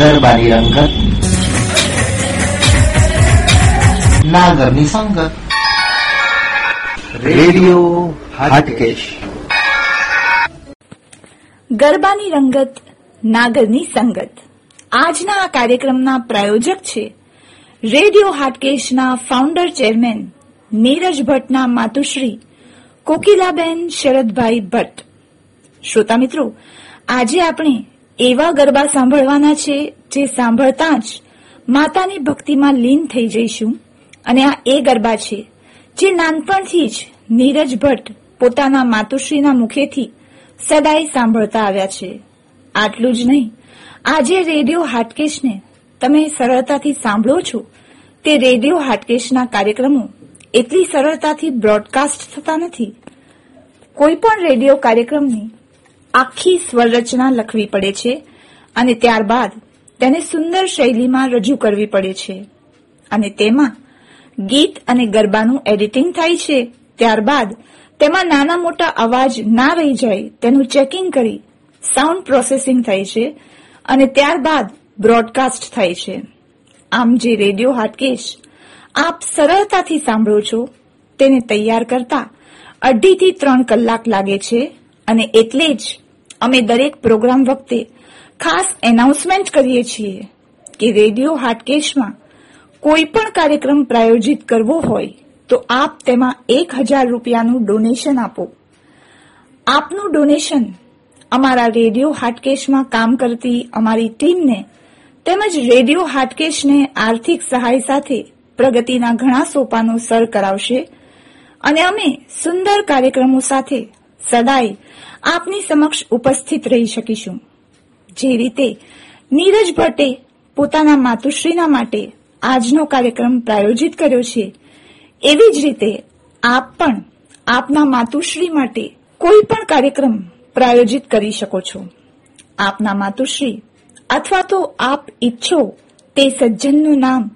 ગરબાની રંગત નાગરની સંગત. રેડિયો હાટકેશ. ગરબાની રંગત, નાગરની સંગત. આજના આ કાર્યક્રમના પ્રાયોજક છે રેડિયો હાટકેશના ફાઉન્ડર ચેરમેન નીરજ ભટ્ટના માતુશ્રી કોકિલાબેન શરદભાઈ ભટ્ટ. શ્રોતા મિત્રો, આજે આપણે એવા ગરબા સાંભળવાના છે જે સાંભળતા જ માતાની ભક્તિમાં લીન થઈ જઈશું. અને આ એ ગરબા છે જે નાનપણથી જ નીરજ ભટ્ટ પોતાના માતુશ્રીના મુખેથી સદાય સાંભળતા આવ્યા છે. આટલું જ નહીં. આજે રેડિયો હાટકેશને તમે સરળતાથી સાંભળો છો. તે રેડિયો હાટકેશના કાર્યક્રમો એટલી સરળતાથી બ્રોડકાસ્ટ થતા નથી. કોઈ પણ રેડિયો કાર્યક્રમની આખી સ્વરરચના લખવી પડે છે અને ત્યારબાદ તેને સુંદર શૈલીમાં રજૂ કરવી પડે છે. અને તેમાં ગીત અને ગરબાનું એડિટિંગ થાય છે. ત્યારબાદ તેમાં નાના મોટા અવાજ ના રહી જાય તેનું ચેકિંગ કરી સાઉન્ડ પ્રોસેસિંગ થાય છે અને ત્યારબાદ બ્રોડકાસ્ટ થાય છે. આમ જે રેડિયો હાટકેશ આપ સરળતાથી સાંભળો છો, તેને તૈયાર કરતા અઢીથી ત્રણ કલાક લાગે છે અને એટલે જ અમે દરેક પ્રોગ્રામ વખતે ખાસ એનાઉન્સમેન્ટ કરીએ છીએ કે રેડિયો હાટકેશમાં કોઈ પણ કાર્યક્રમ પ્રાયોજિત કરવો હોય તો આપ તેમાં એક હજાર રૂપિયાનું ડોનેશન આપો. આપનું ડોનેશન અમારા રેડિયો હાટકેશમાં કામ કરતી અમારી ટીમને તેમજ રેડિયો હાટકેશને આર્થિક સહાય સાથે પ્રગતિના ઘણા સોપાનો સર કરાવશે અને અમે સુંદર કાર્યક્રમો સાથે સદાય આપની સમક્ષ ઉપસ્થિત રહી શકીશું. જે રીતે નીરજ ભટ્ટે પોતાના માતુશ્રીના માટે આજનો કાર્યક્રમ પ્રાયોજિત કર્યો છે, એવી જ રીતે આપ પણ આપના માતુશ્રી માટે કોઈ પણ કાર્યક્રમ પ્રાયોજિત કરી શકો છો. આપના માતુશ્રી અથવા તો આપ ઈચ્છો તે સજ્જનનું નામ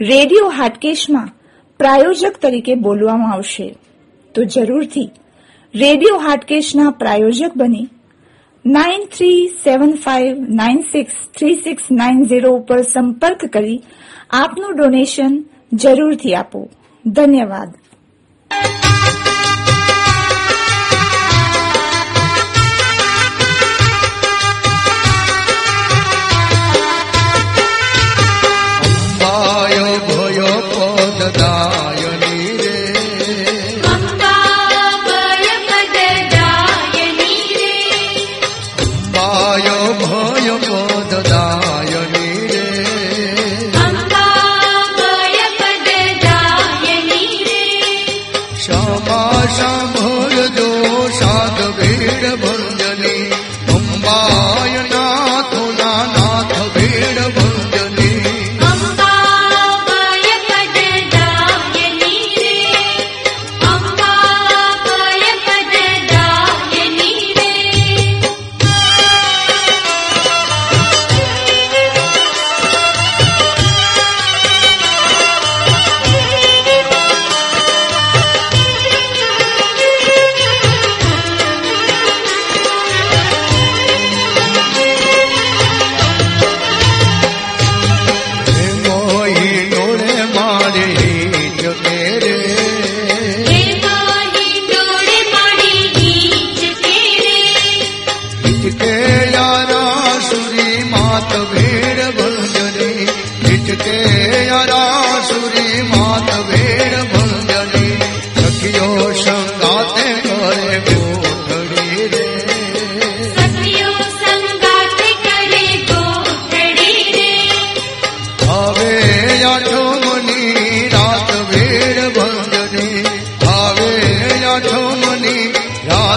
રેડિયો હાટકેશમાં પ્રાયોજક તરીકે બોલવામાં આવશે. તો જરૂરથી રેડિયો હાટકેશના પ્રાયોજક બની. Nine three seven five, nine six, three six nine zero ઉપર સંપર્ક કરી આપનું ડોનેશન જરૂરથી આપો. ધન્યવાદ.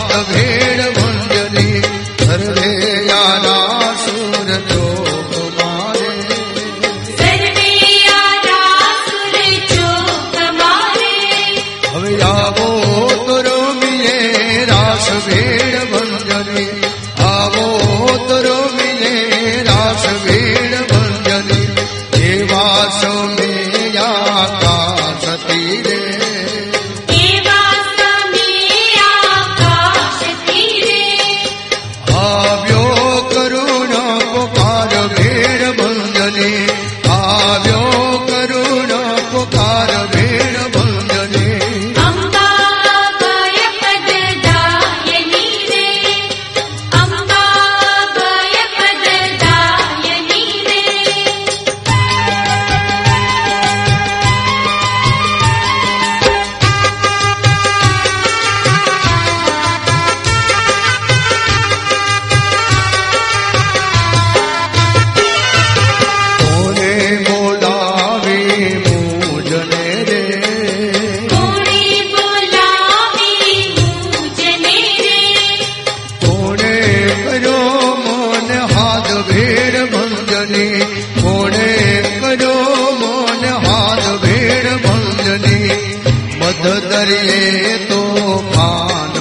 રાત દરિયે તો પાન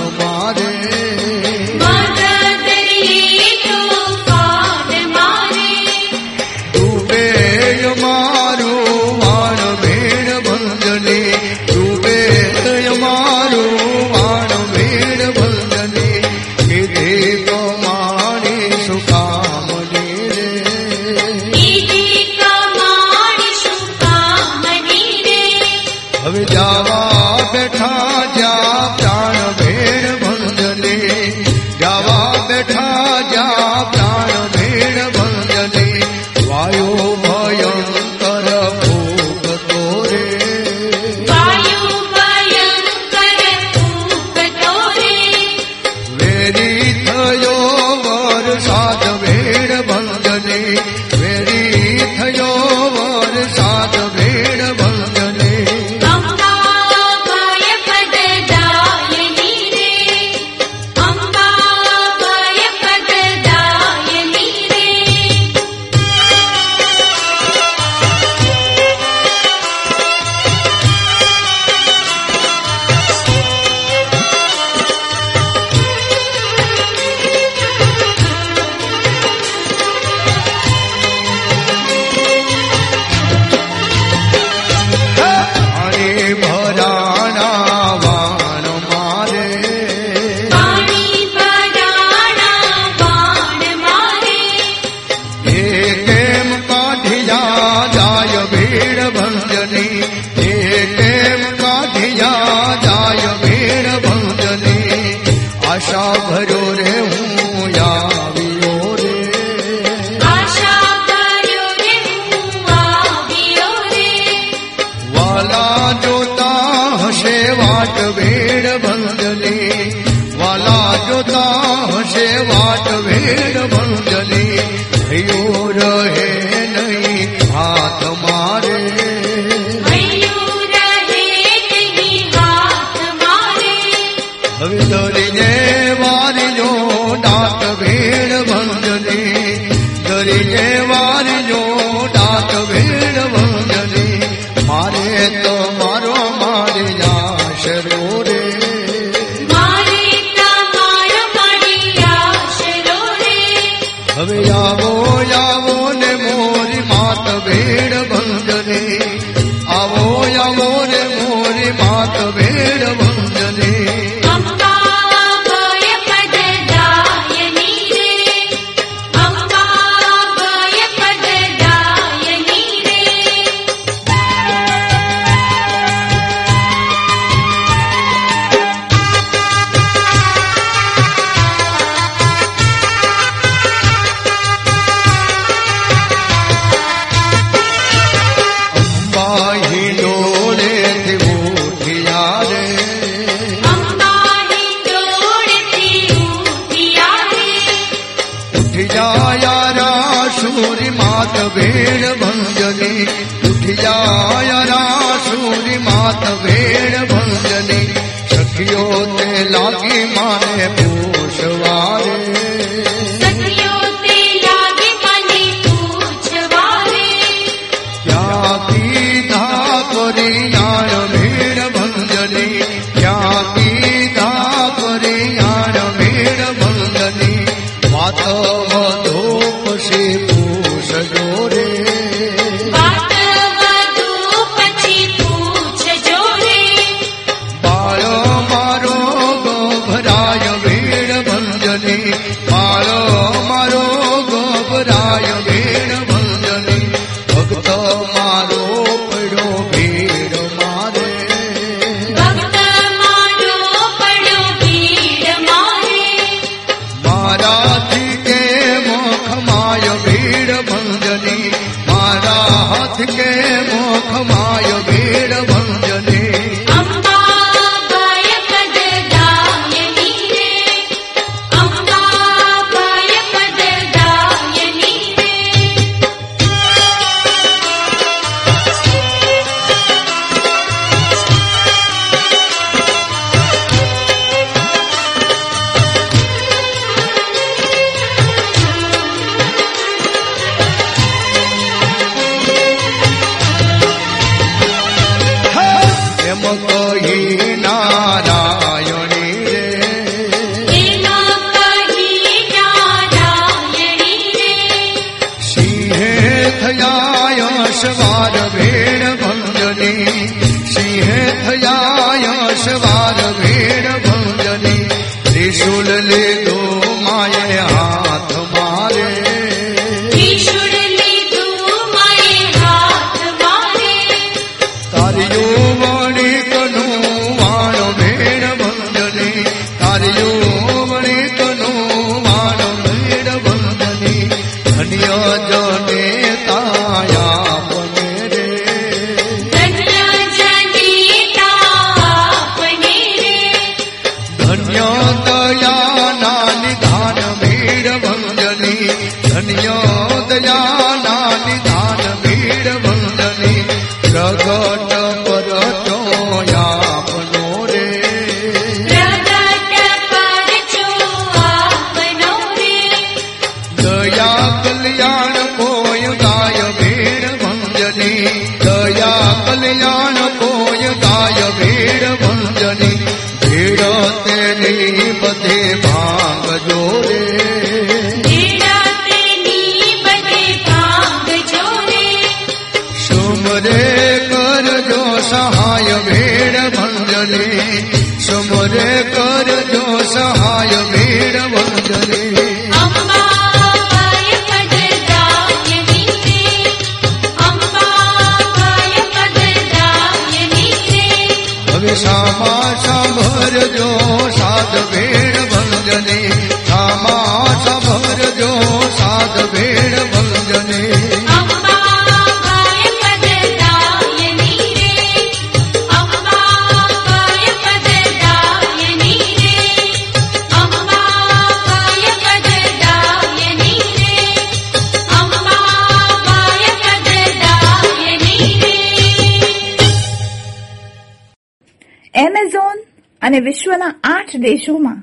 દેશોમાં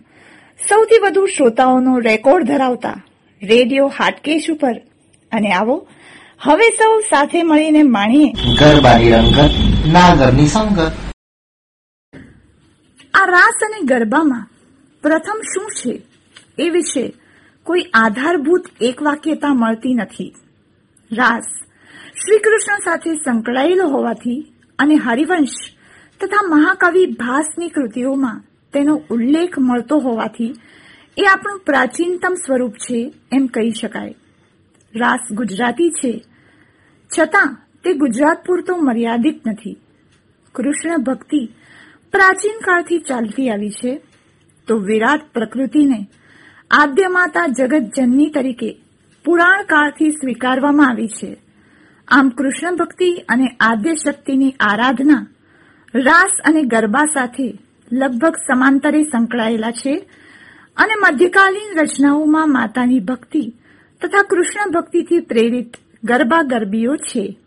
સૌથી વધુ શ્રોતાઓનો રેકોર્ડ ધરાવતા રેડિયો હાટકેશ ઉપર. અને આવો હવે સૌ સાથે મળીને માણીએ. ગરબાની રંગત નાગરની સંગત. આ રાસ અને ગરબામાં પ્રથમ શું છે? એ વિશે કોઈ આધારભૂત એકવાક્યતા મળતી નથી. રાસ શ્રી કૃષ્ણ સાથે સંકળાયેલો હોવાથી અને હરિવંશ તથા મહાકવિ ભાસની કૃતિઓમાં તેનો ઉલ્લેખ મળતો હોવાથી એ આપણું પ્રાચીનતમ સ્વરૂપ છે એમ કહી શકાય. રાસ ગુજરાતી છે. છતાં તે ગુજરાત પૂરતો મર્યાદિત નથી. કૃષ્ણ ભક્તિ પ્રાચીન કાળથી ચાલતી આવી છે. તો વિરાટ પ્રકૃતિને આદ્ય માતા જગતજનની તરીકે પુરાણ કાળથી સ્વીકારવામાં આવી છે. આમ કૃષ્ણ ભક્તિ અને આદ્ય શક્તિની આરાધના રાસ અને ગરબા સાથે લગભગ સમાંતરે સંકળાયેલા છે અને મધ્યકાલીન રચનાઓમાં માતાની ભક્તિ તથા કૃષ્ણ ભક્તિથી પ્રેરિત ગરબા ગરબીઓ છે.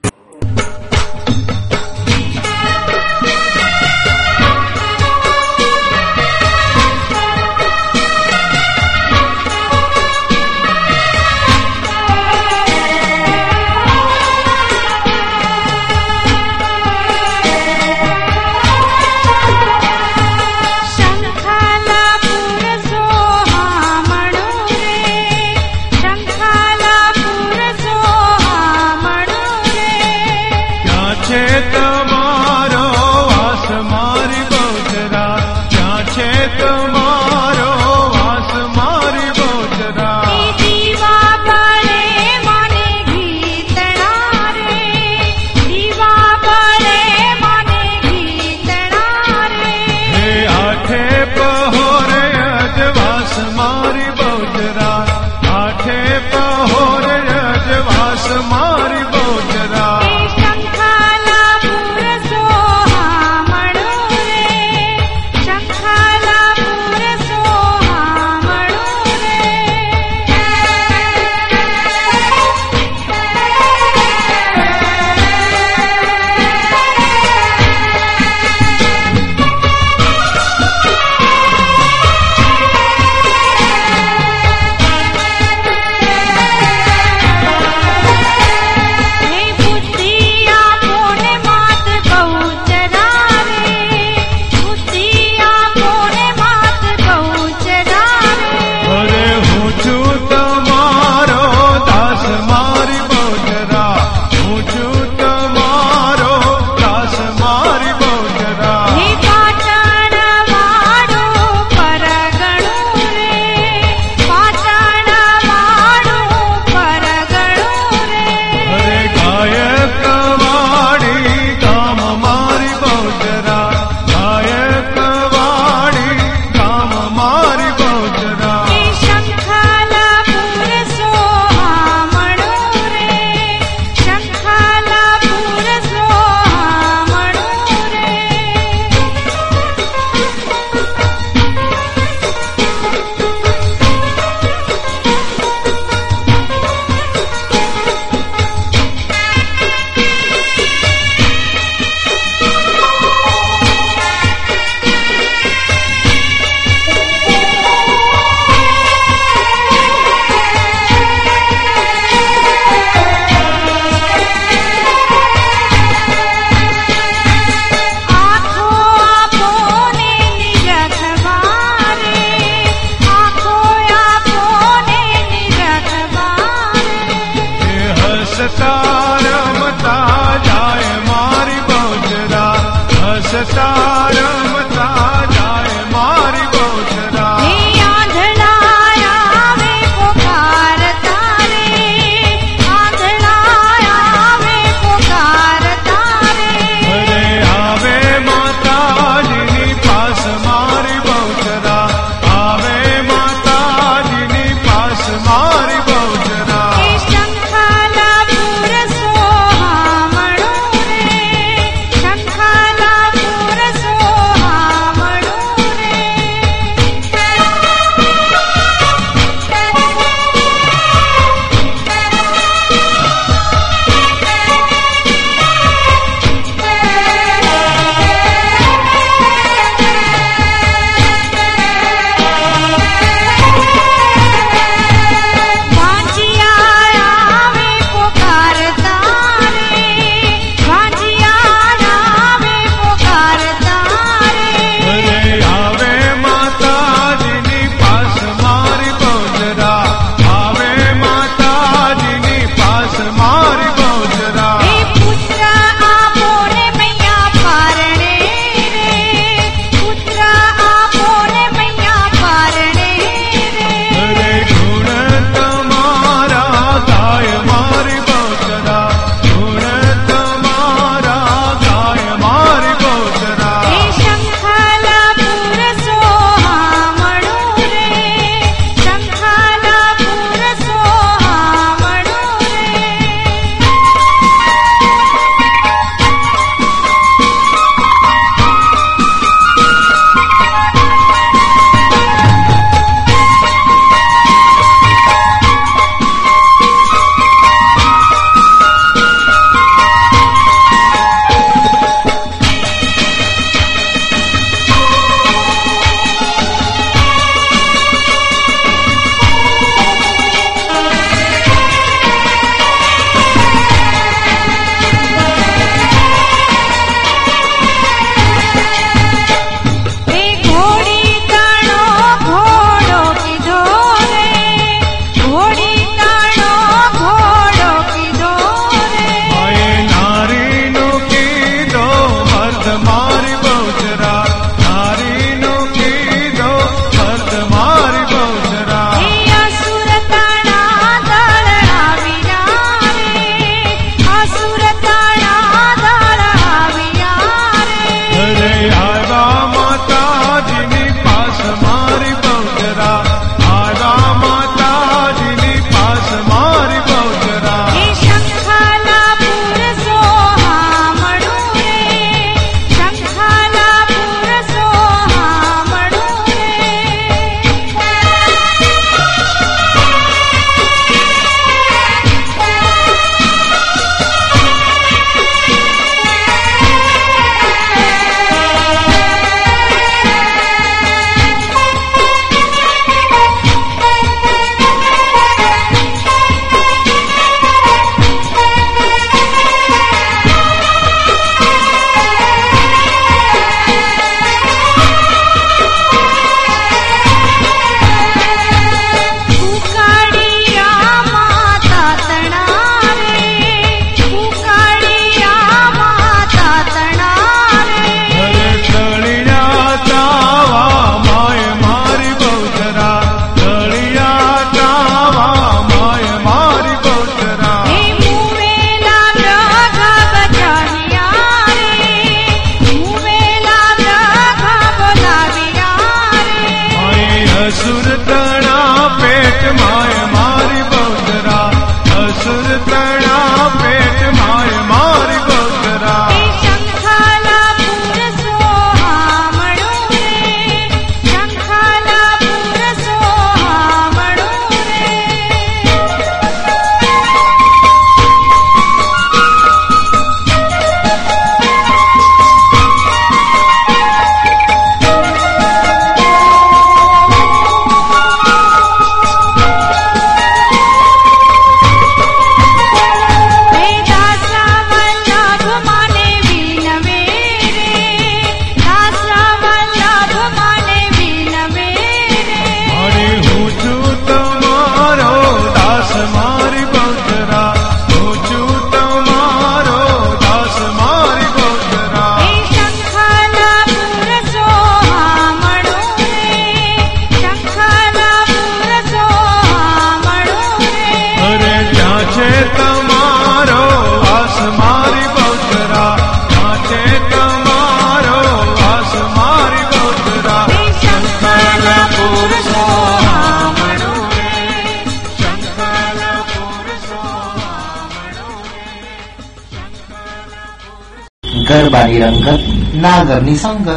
રંગત નાગરની સંગત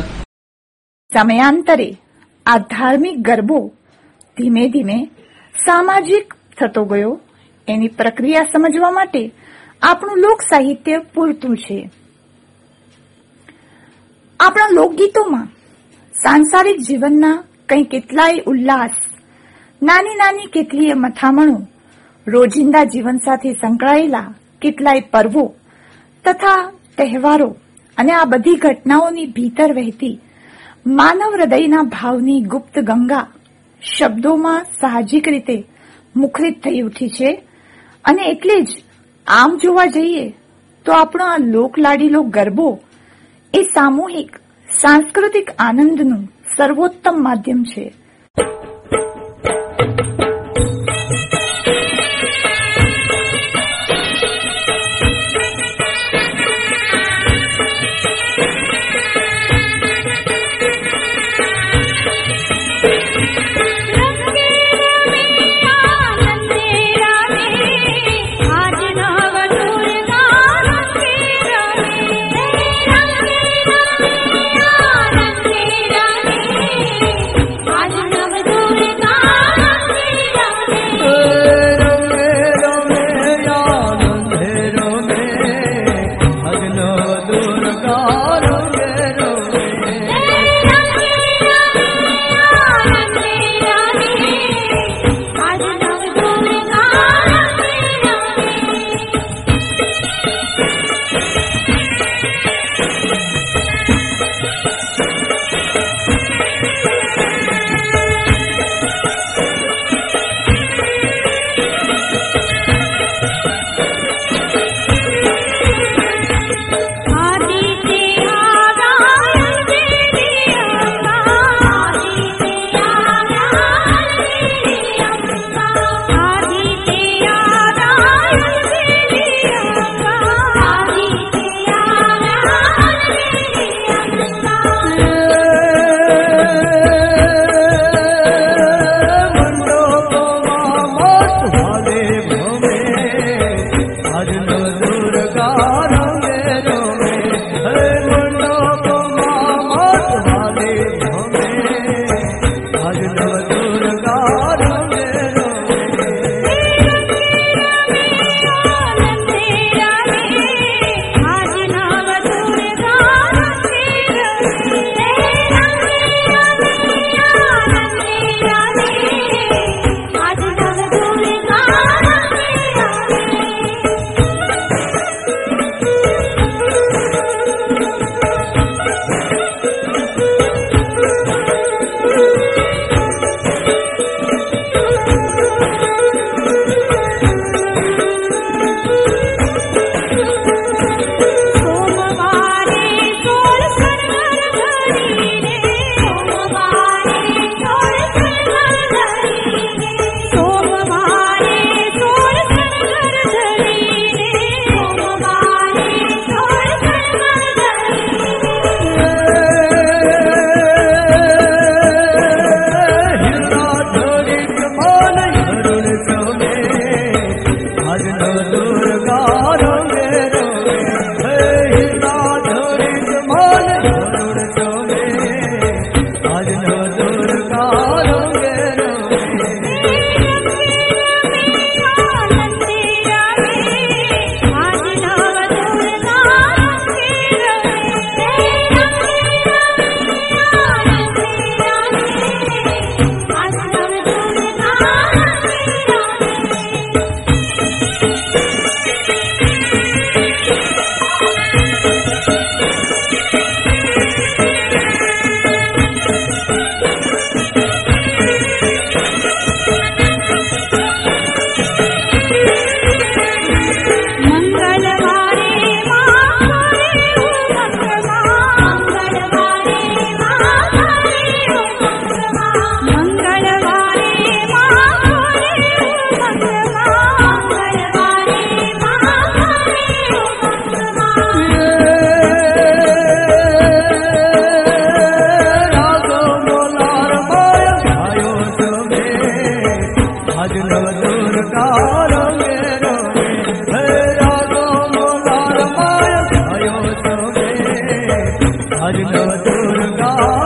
સમયાંતરે આ ધાર્મિક ગરબો ધીમે ધીમે સામાજિક થતો ગયો એની પ્રક્રિયા સમજવા માટે આપણું લોક સાહિત્ય પૂરતું છે આપણા લોકગીતોમાં સાંસારિક જીવનના કંઈ કેટલાય ઉલ્લાસ નાની નાની કેટલીય મથામણો રોજિંદા જીવન સાથે સંકળાયેલા કેટલાય પર્વો તથા તહેવારો અને આ બધી ઘટનાઓની ભીતર વહેતી માનવ હૃદયના ભાવની ગુપ્ત ગંગા શબ્દોમાં સાહજિક રીતે મુખરિત થઈ ઉઠી છે. અને એટલે જ આમ જોવા જઈએ તો આપણો આ લોકલાડીલો ગરબો એ સામૂહિક, સાંસ્કૃતિક આનંદનું સર્વોત્તમ માધ્યમ છે. આજ નવ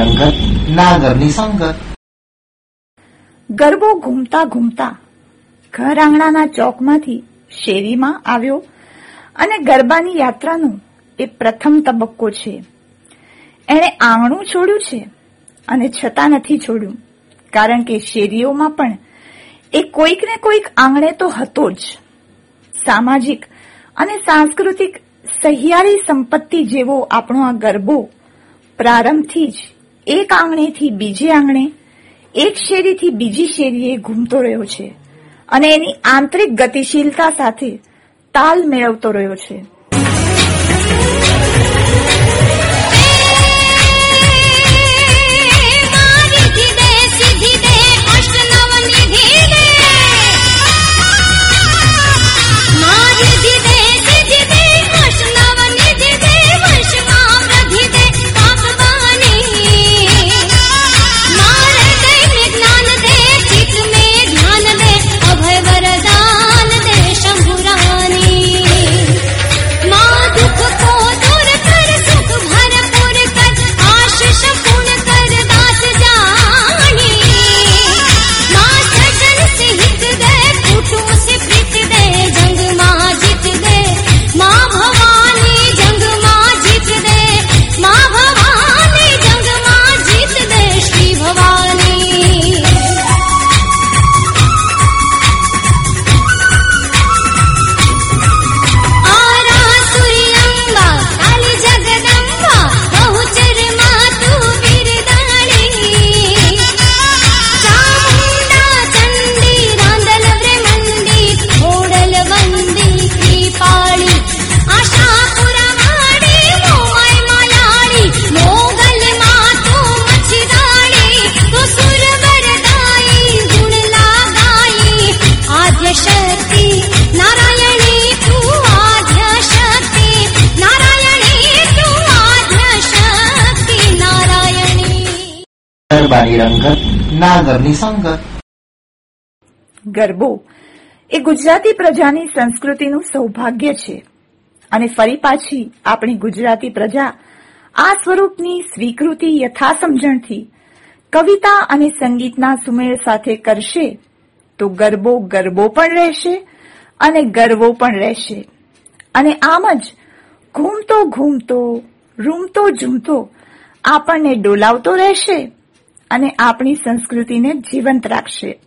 રંગત નાગરની સંગત. ગરબો ઘૂમતા ઘૂમતા ઘર આંગણાના ચોકમાંથી શેરીમાં આવ્યો અને ગરબાની યાત્રાનો એ પ્રથમ તબક્કો છે. એણે આંગણું છોડ્યું છે અને છતાં નથી છોડ્યું, કારણ કે શેરીઓમાં પણ એ કોઈક ને કોઈક આંગણે તો હતો જ. સામાજિક અને સાંસ્કૃતિક સહિયારી સંપત્તિ જેવો આપણો આ ગરબો પ્રારંભથી જ એક આંગણેથી બીજે આંગણે, એક શેરીથી બીજી શેરીએ ઘૂમતો રહ્યો છે અને એની આંતરિક ગતિશીલતા સાથે તાલ મેળવતો રહ્યો છે. ગરબાની રંગત નાગરની સંગત ગરબો એ ગુજરાતી પ્રજાની સંસ્કૃતિનું સૌભાગ્ય છે. અને ફરી પાછી આપણી ગુજરાતી પ્રજા આ સ્વરૂપની સ્વીકૃતિ યથાસમજણથી કવિતા અને સંગીતના સુમેળ સાથે કરશે તો ગરબો ગરબો પણ રહેશે અને ગરવો પણ રહેશે. અને આમ જ ઘૂમતો ઘૂમતો, રૂમતો ઝૂમતો આપણને ડોલાવતો રહેશે. અને આપણી સંસ્કૃતિને જીવંત રાખશે.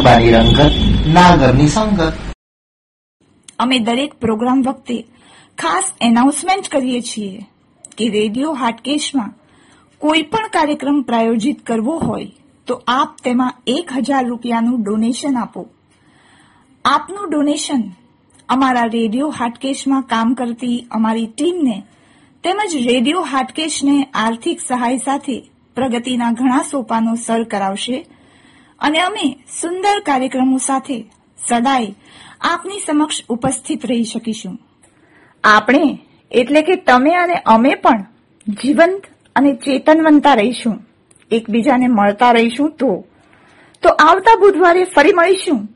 ગરબાની રંગત, નાગરની સંગત. અમે દરેક પ્રોગ્રામ વખતે ખાસ એનાઉન્સમેન્ટ કરીએ છીએ કે રેડિયો હાટકેશમાં કોઈ પણ કાર્યક્રમ પ્રાયોજિત કરવો હોય તો આપ તેમાં એક હજાર રૂપિયાનું ડોનેશન આપો. આપનું ડોનેશન અમારા રેડિયો હાટકેશમાં કામ કરતી અમારી ટીમને તેમજ રેડિયો હાટકેશને આર્થિક સહાય સાથે પ્રગતિના ઘણા સોપાનો સર કરાવશે અને અમે સુંદર કાર્યક્રમો સાથે સદાય આપની સમક્ષ ઉપસ્થિત રહી શકીશું. આપણે એટલે કે તમે અને અમે પણ જીવંત અને ચેતનવંતા રહીશું. એકબીજાને મળતા રહીશું તો. તો આવતા બુધવારે ફરી મળીશું.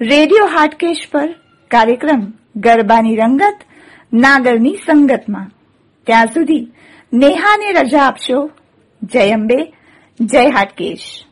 રેડિયો હાટકેશ પર કાર્યક્રમ ગરબાની રંગત નાગરની સંગતમાં. ત્યાં સુધી નેહાને રજા આપશો. જય અંબે, જય હાટકેશ.